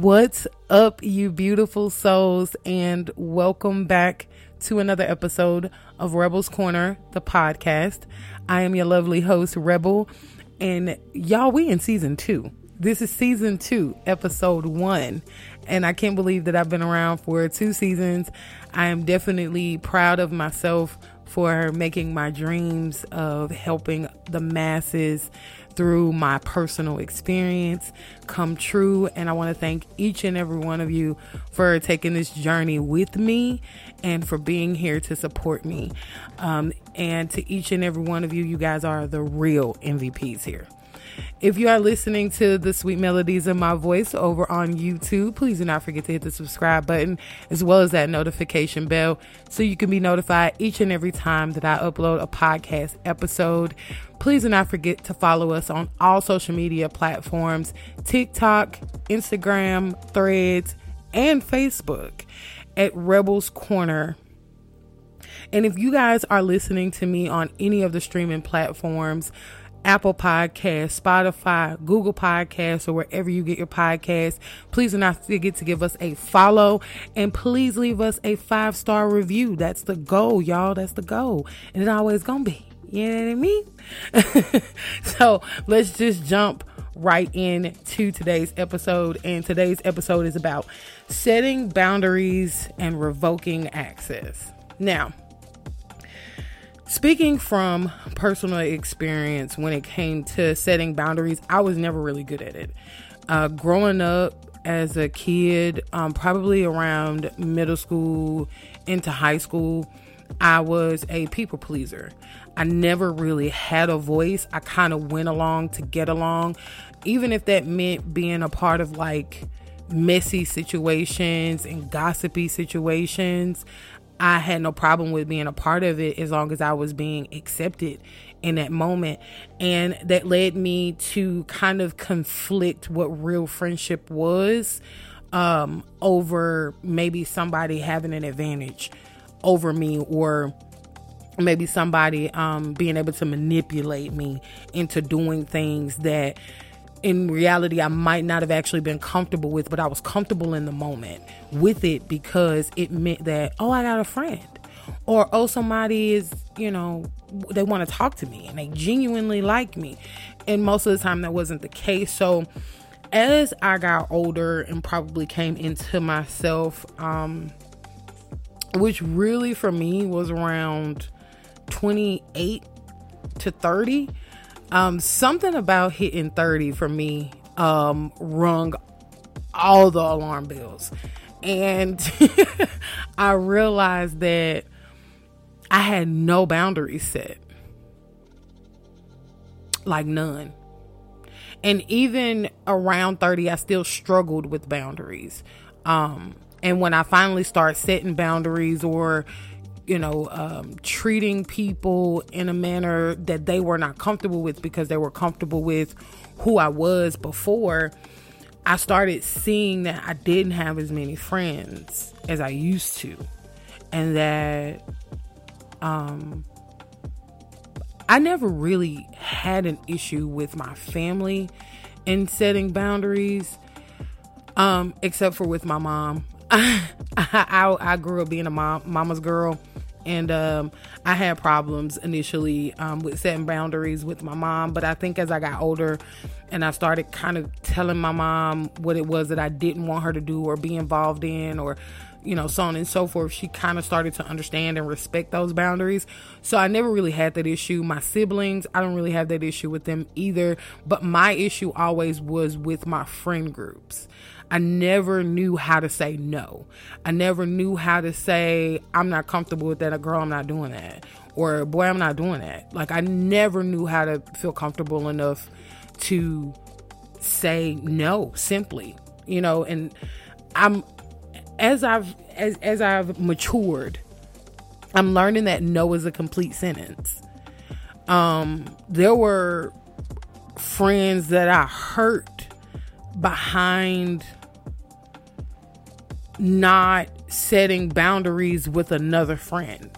What's up, you beautiful souls, and welcome back to another episode of Rebel's Corner, the podcast. I am your lovely host, Rebel, and y'all, we in season two. This is season two, episode one, and I can't believe that I've been around for two seasons. I am definitely proud of myself for making my dreams of helping the masses through my personal experience come true. And I want to thank each and every one of you for taking this journey with me and for being here to support me. Um, and to each and every one of you, you guys are the real MVPs here. If you are listening to the sweet melodies of my voice over on YouTube, please do not forget to hit the subscribe button as well as that notification bell so you can be notified each and every time that I upload a podcast episode. Please do not forget to follow us on all social media platforms TikTok, Instagram, Threads, and Facebook at Rebels Corner. And if you guys are listening to me on any of the streaming platforms, Apple Podcasts, Spotify, Google Podcasts, or wherever you get your podcasts. Please do not forget to give us a follow and please leave us a five star review. That's the goal, y'all. That's the goal. And it always gonna be. You know what I mean? so let's just jump right into today's episode. And today's episode is about setting boundaries and revoking access. Now, Speaking from personal experience when it came to setting boundaries, I was never really good at it. Uh, growing up as a kid, um, probably around middle school into high school, I was a people pleaser. I never really had a voice. I kind of went along to get along, even if that meant being a part of like messy situations and gossipy situations. I had no problem with being a part of it as long as I was being accepted in that moment. And that led me to kind of conflict what real friendship was um, over maybe somebody having an advantage over me or maybe somebody um, being able to manipulate me into doing things that in reality I might not have actually been comfortable with, but I was comfortable in the moment with it because it meant that, oh, I got a friend. Or, oh, somebody is, you know, they want to talk to me and they genuinely like me. And most of the time that wasn't the case. So, as I got older and probably came into myself, um, which really for me was around 28 to 30, um, something about hitting 30 for me um, rung all the alarm bells. And I realized that I had no boundaries set. Like none. And even around 30, I still struggled with boundaries. Um, and when I finally start setting boundaries or you know, um, treating people in a manner that they were not comfortable with because they were comfortable with who I was before, I started seeing that I didn't have as many friends as I used to. And that um, I never really had an issue with my family in setting boundaries, um, except for with my mom. I, I, I grew up being a mom, mama's girl and um, I had problems initially um, with setting boundaries with my mom. But I think as I got older and I started kind of telling my mom what it was that I didn't want her to do or be involved in, or you know, so on and so forth, she kind of started to understand and respect those boundaries. So I never really had that issue. My siblings, I don't really have that issue with them either. But my issue always was with my friend groups. I never knew how to say no. I never knew how to say, I'm not comfortable with that. A girl, I'm not doing that. Or, boy, I'm not doing that. Like, I never knew how to feel comfortable enough to say no simply, you know, and I'm, as I've, as, as I've matured, I'm learning that no is a complete sentence. Um, there were friends that I hurt behind not setting boundaries with another friend.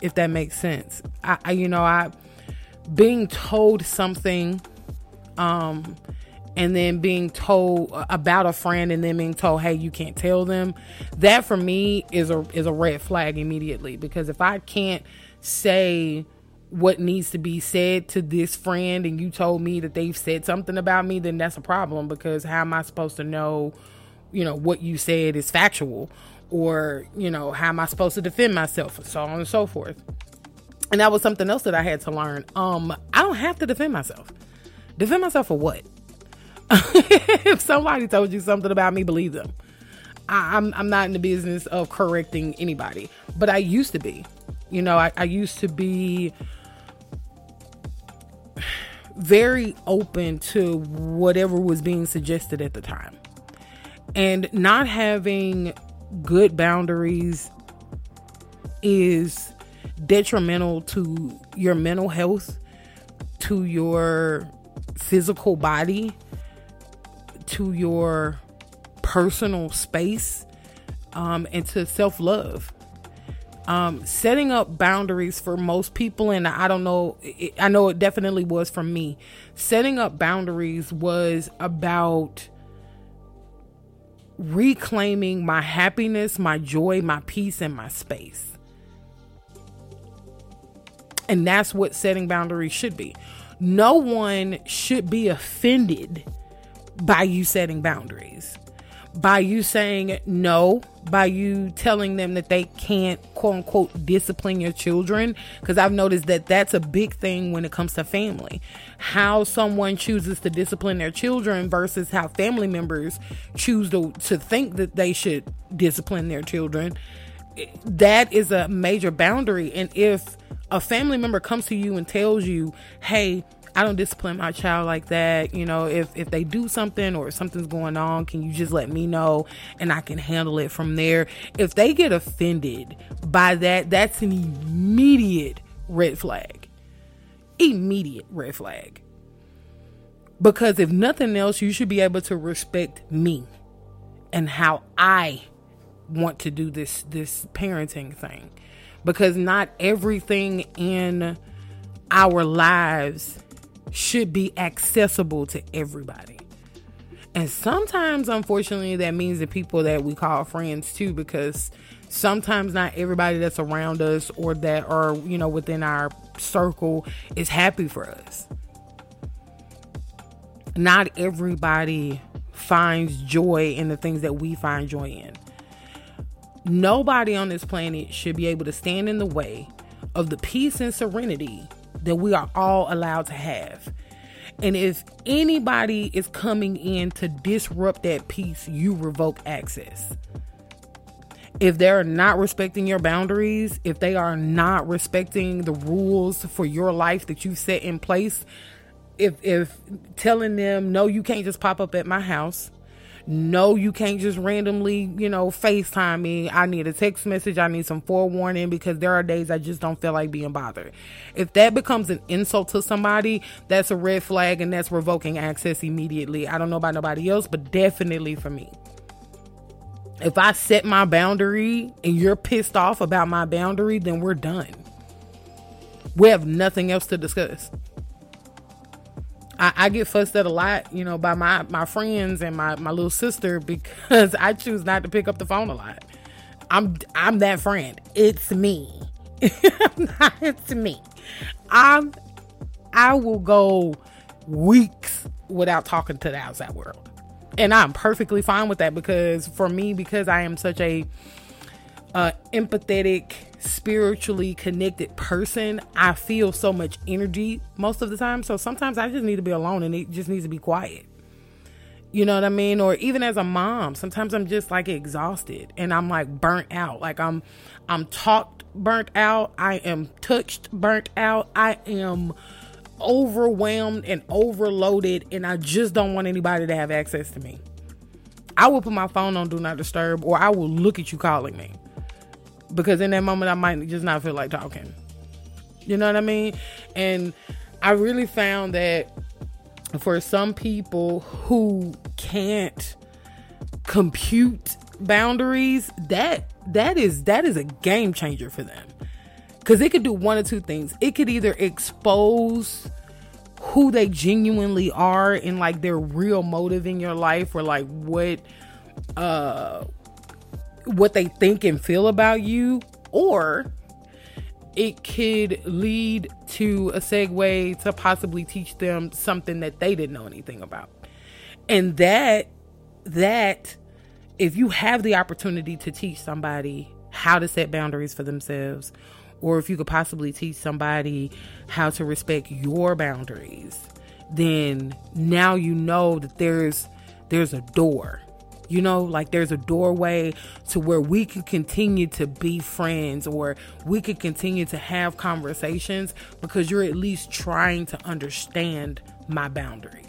If that makes sense. I, I you know, I being told something um and then being told about a friend and then being told hey you can't tell them that for me is a is a red flag immediately. Because if i can't say what needs to be said to this friend and you told me that they've said something about me then that's a problem. Because how am i supposed to know you know what you said is factual? Or you know how am i supposed to defend myself? And so on and so forth. And that was something else that i had to learn. Um i don't have to defend myself. Defend myself for what if somebody told you something about me, believe them. I, am I'm, I'm not in the business of correcting anybody, but I used to be. You know, I, I used to be very open to whatever was being suggested at the time. And not having good boundaries is detrimental to your mental health, to your physical body, to your personal space um, and to self love. Um, setting up boundaries for most people, and I don't know, it, I know it definitely was for me. Setting up boundaries was about reclaiming my happiness, my joy, my peace, and my space. And that's what setting boundaries should be. No one should be offended by you setting boundaries, by you saying no, by you telling them that they can't quote unquote discipline your children. Because I've noticed that that's a big thing when it comes to family. How someone chooses to discipline their children versus how family members choose to, to think that they should discipline their children. That is a major boundary. And if a family member comes to you and tells you, hey, I don't discipline my child like that. You know, if if they do something or something's going on, can you just let me know and I can handle it from there? If they get offended by that, that's an immediate red flag. Immediate red flag. Because if nothing else, you should be able to respect me and how I want to do this this parenting thing. Because not everything in our lives should be accessible to everybody. And sometimes, unfortunately, that means the people that we call friends too, because sometimes not everybody that's around us or that are, you know, within our circle is happy for us. Not everybody finds joy in the things that we find joy in. Nobody on this planet should be able to stand in the way of the peace and serenity that we are all allowed to have. And if anybody is coming in to disrupt that peace, you revoke access. If they're not respecting your boundaries, if they are not respecting the rules for your life that you've set in place, if if telling them no you can't just pop up at my house, no, you can't just randomly, you know, FaceTime me. I need a text message. I need some forewarning because there are days I just don't feel like being bothered. If that becomes an insult to somebody, that's a red flag and that's revoking access immediately. I don't know about nobody else, but definitely for me. If I set my boundary and you're pissed off about my boundary, then we're done. We have nothing else to discuss. I, I, get fussed at a lot, you know, by my my friends and my my little sister because I choose not to pick up the phone a lot. I'm I'm that friend. It's me. it's me. I'm I will go weeks without talking to the outside world. And I'm perfectly fine with that because for me because I am such a uh, empathetic spiritually connected person, I feel so much energy most of the time. So sometimes I just need to be alone and it just needs to be quiet. You know what I mean? Or even as a mom, sometimes I'm just like exhausted and I'm like burnt out. Like I'm I'm talked burnt out. I am touched burnt out. I am overwhelmed and overloaded and I just don't want anybody to have access to me. I will put my phone on do not disturb or I will look at you calling me because in that moment I might just not feel like talking. You know what I mean? And I really found that for some people who can't compute boundaries, that that is that is a game changer for them. Cuz it could do one or two things. It could either expose who they genuinely are and like their real motive in your life or like what uh what they think and feel about you or it could lead to a segue to possibly teach them something that they didn't know anything about. And that that if you have the opportunity to teach somebody how to set boundaries for themselves or if you could possibly teach somebody how to respect your boundaries, then now you know that there's there's a door. You know, like there's a doorway to where we could continue to be friends or we could continue to have conversations because you're at least trying to understand my boundaries.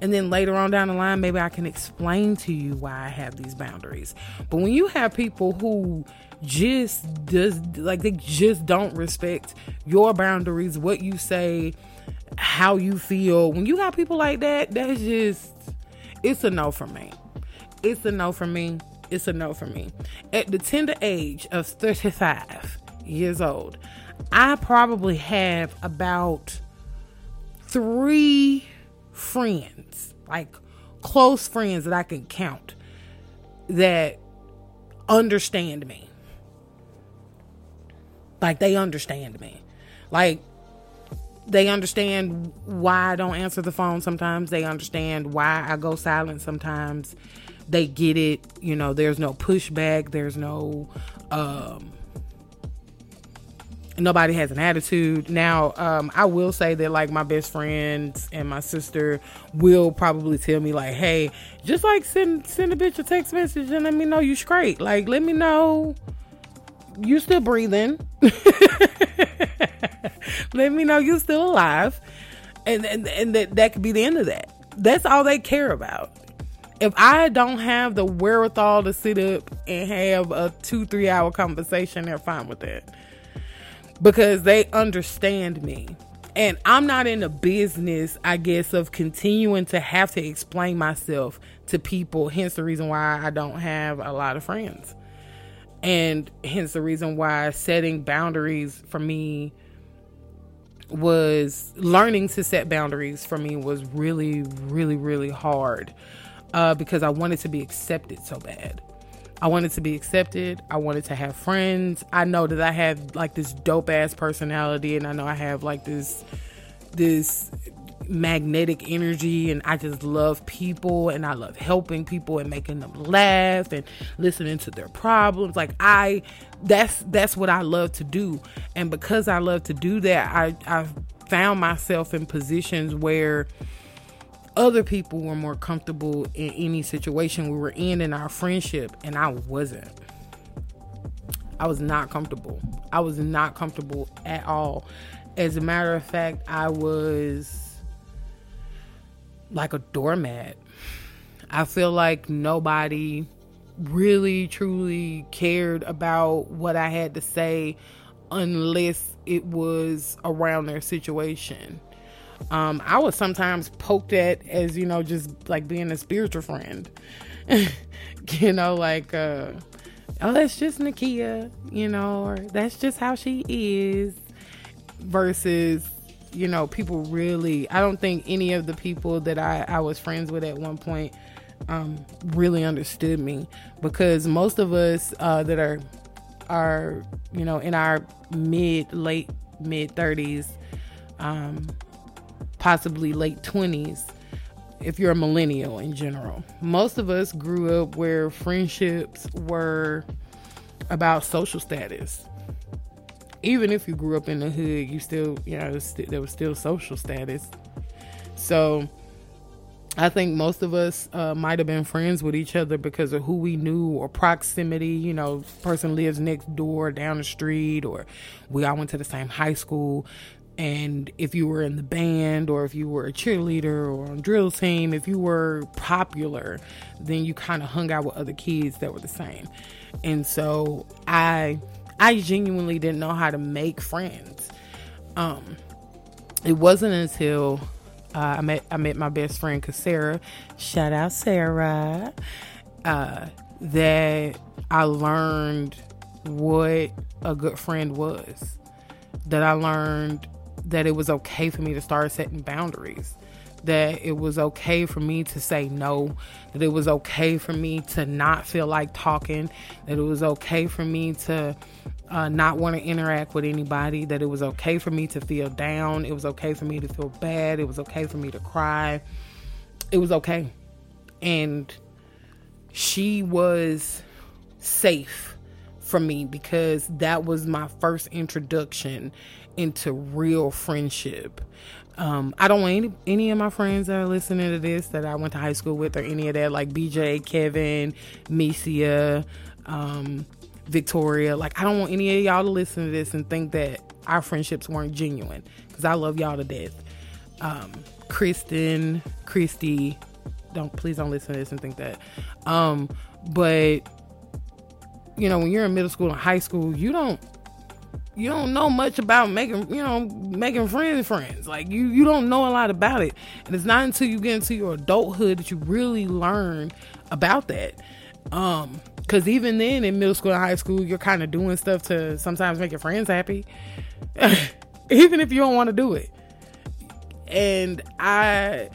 And then later on down the line, maybe I can explain to you why I have these boundaries. But when you have people who just does like they just don't respect your boundaries, what you say, how you feel. When you got people like that, that's just it's a no for me. It's a no for me. It's a no for me. At the tender age of 35 years old, I probably have about three friends, like close friends that I can count that understand me. Like they understand me. Like they understand why I don't answer the phone sometimes. They understand why I go silent sometimes. They get it. You know, there's no pushback. There's no um nobody has an attitude. Now, um, I will say that like my best friends and my sister will probably tell me like, hey, just like send send a bitch a text message and let me know you straight. Like let me know you still breathing. let me know you still alive. And and, and that, that could be the end of that. That's all they care about. If I don't have the wherewithal to sit up and have a two, three hour conversation, they're fine with that because they understand me. And I'm not in the business, I guess, of continuing to have to explain myself to people. Hence the reason why I don't have a lot of friends. And hence the reason why setting boundaries for me was learning to set boundaries for me was really, really, really hard uh, because I wanted to be accepted so bad. I wanted to be accepted. I wanted to have friends. I know that I have like this dope ass personality and I know I have like this this magnetic energy and I just love people and I love helping people and making them laugh and listening to their problems. Like I that's that's what I love to do. And because I love to do that, I I found myself in positions where other people were more comfortable in any situation we were in in our friendship and I wasn't. I was not comfortable. I was not comfortable at all. As a matter of fact, I was like a doormat. I feel like nobody really truly cared about what I had to say unless it was around their situation. Um, I was sometimes poked at as, you know, just like being a spiritual friend. you know, like, uh, oh, that's just Nakia, you know, or that's just how she is. Versus, you know, people really, I don't think any of the people that I, I was friends with at one point um, really understood me because most of us uh, that are, are, you know, in our mid, late, mid 30s, um, possibly late 20s if you're a millennial in general. Most of us grew up where friendships were about social status. Even if you grew up in the hood, you still, you know, there was still social status. So I think most of us uh, might have been friends with each other because of who we knew or proximity. You know, person lives next door, down the street, or we all went to the same high school and if you were in the band or if you were a cheerleader or on drill team if you were popular then you kind of hung out with other kids that were the same and so i i genuinely didn't know how to make friends um it wasn't until uh, I met I met my best friend Sarah. Shout out Sarah. Uh, that I learned what a good friend was. That I learned that it was okay for me to start setting boundaries that it was okay for me to say no, that it was okay for me to not feel like talking, that it was okay for me to uh, not want to interact with anybody, that it was okay for me to feel down, it was okay for me to feel bad, it was okay for me to cry. It was okay. And she was safe for me because that was my first introduction into real friendship. Um, I don't want any any of my friends that are listening to this that I went to high school with or any of that, like BJ, Kevin, Misia, um, Victoria. Like I don't want any of y'all to listen to this and think that our friendships weren't genuine because I love y'all to death. Um, Kristen, Christy, don't please don't listen to this and think that. Um, but you know, when you're in middle school and high school, you don't you don't know much about making you know making friends friends. Like you you don't know a lot about it. And it's not until you get into your adulthood that you really learn about that. Um because even then in middle school and high school you're kind of doing stuff to sometimes make your friends happy. Even if you don't want to do it. And i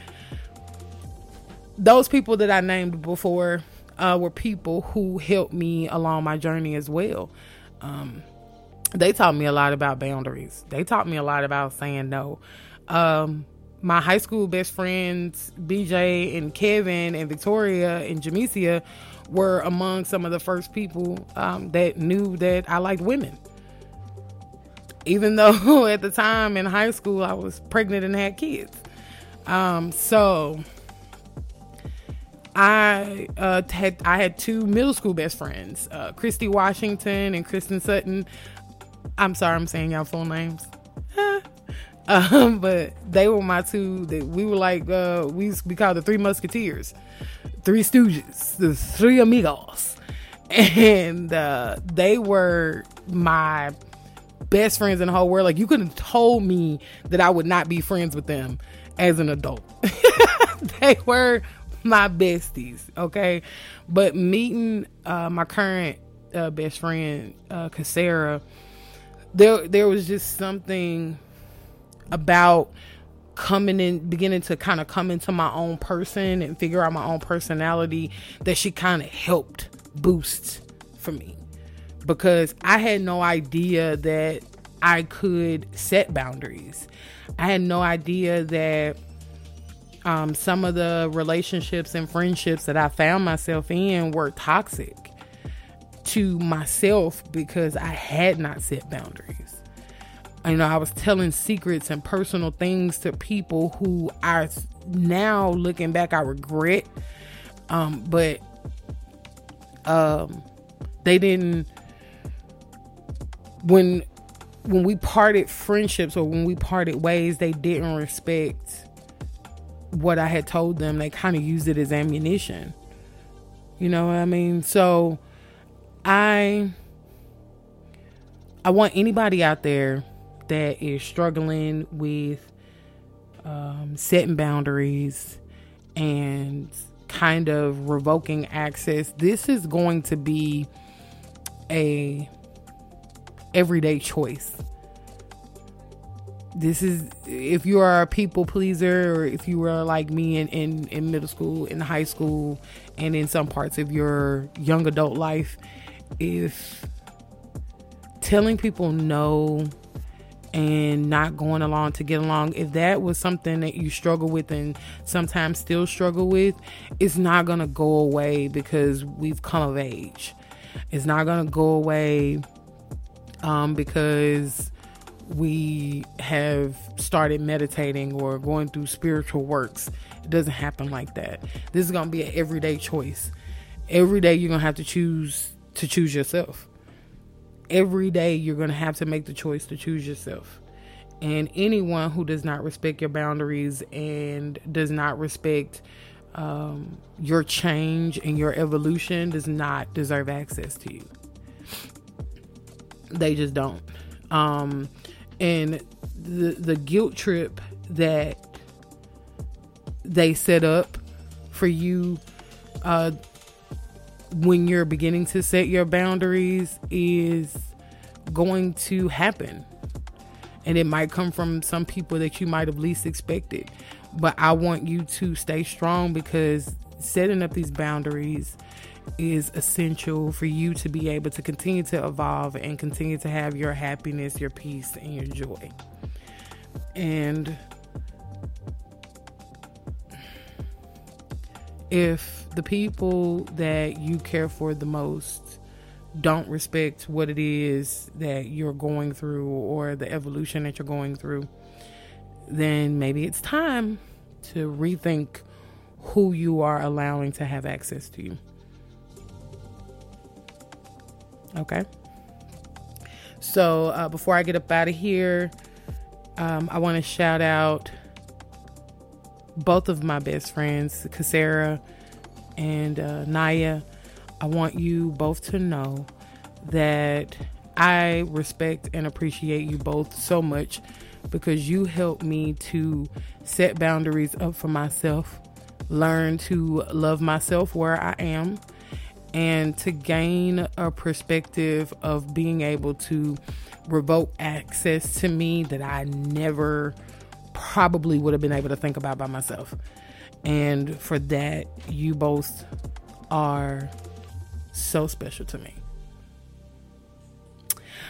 those people that i named before uh, were people who helped me along my journey as well. Um they taught me a lot about boundaries. They taught me a lot about saying no. Um, my high school best friends, BJ and Kevin and Victoria and Jamesia, were among some of the first people um, that knew that I liked women. Even though at the time in high school I was pregnant and had kids. Um, so I uh, had I had two middle school best friends, uh, Christy Washington and Kristen Sutton. I'm sorry, I'm saying y'all full names. um, but they were my two. That we were like uh, we be called the Three Musketeers, Three Stooges, the Three Amigos, and uh, they were my best friends in the whole world. Like you couldn't have told me that I would not be friends with them as an adult. they were my besties, okay. But meeting uh, my current uh, best friend, uh, Casera there there was just something about coming in beginning to kind of come into my own person and figure out my own personality that she kind of helped boost for me because I had no idea that I could set boundaries. I had no idea that um, some of the relationships and friendships that I found myself in were toxic to myself because I had not set boundaries. You know, I was telling secrets and personal things to people who are now looking back I regret. Um, but um, they didn't when when we parted friendships or when we parted ways, they didn't respect what I had told them. They kind of used it as ammunition. You know what I mean? So I I want anybody out there that is struggling with um, setting boundaries and kind of revoking access. This is going to be a everyday choice. This is if you are a people pleaser or if you were like me in, in, in middle school, in high school, and in some parts of your young adult life, if telling people no and not going along to get along, if that was something that you struggle with and sometimes still struggle with, it's not going to go away because we've come of age. It's not going to go away um, because we have started meditating or going through spiritual works. It doesn't happen like that. This is going to be an everyday choice. Every day you're going to have to choose to choose yourself. Every day you're going to have to make the choice to choose yourself. And anyone who does not respect your boundaries and does not respect um, your change and your evolution does not deserve access to you. They just don't. Um, and the the guilt trip that they set up for you uh, when you're beginning to set your boundaries is going to happen. And it might come from some people that you might have least expected. But I want you to stay strong because setting up these boundaries is essential for you to be able to continue to evolve and continue to have your happiness, your peace, and your joy. And if the people that you care for the most don't respect what it is that you're going through or the evolution that you're going through, then maybe it's time to rethink who you are allowing to have access to you. Okay. So uh, before I get up out of here, um, I want to shout out both of my best friends, Kasera and uh, Naya. I want you both to know that I respect and appreciate you both so much because you helped me to set boundaries up for myself, learn to love myself where I am, and to gain a perspective of being able to revoke access to me that I never probably would have been able to think about by myself. And for that, you both are so special to me.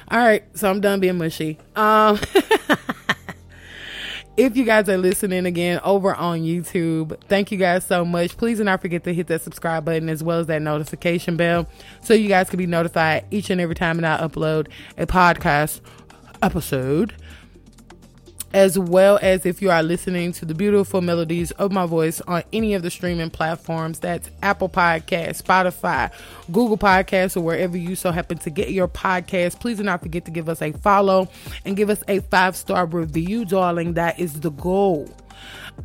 All right, so I'm done being mushy. Um if you guys are listening again over on YouTube, thank you guys so much. Please do not forget to hit that subscribe button as well as that notification bell so you guys can be notified each and every time that I upload a podcast episode as well as if you are listening to the beautiful melodies of my voice on any of the streaming platforms that's Apple Podcast, Spotify, Google Podcasts, or wherever you so happen to get your podcast. Please do not forget to give us a follow and give us a five star review, darling. That is the goal.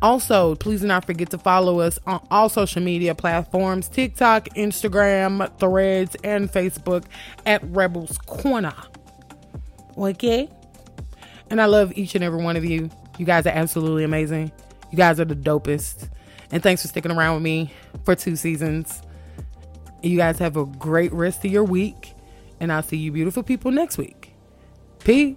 Also, please do not forget to follow us on all social media platforms TikTok, Instagram, Threads, and Facebook at Rebels Corner. Okay? And I love each and every one of you. You guys are absolutely amazing. You guys are the dopest. And thanks for sticking around with me for two seasons. You guys have a great rest of your week. And I'll see you beautiful people next week. Peace.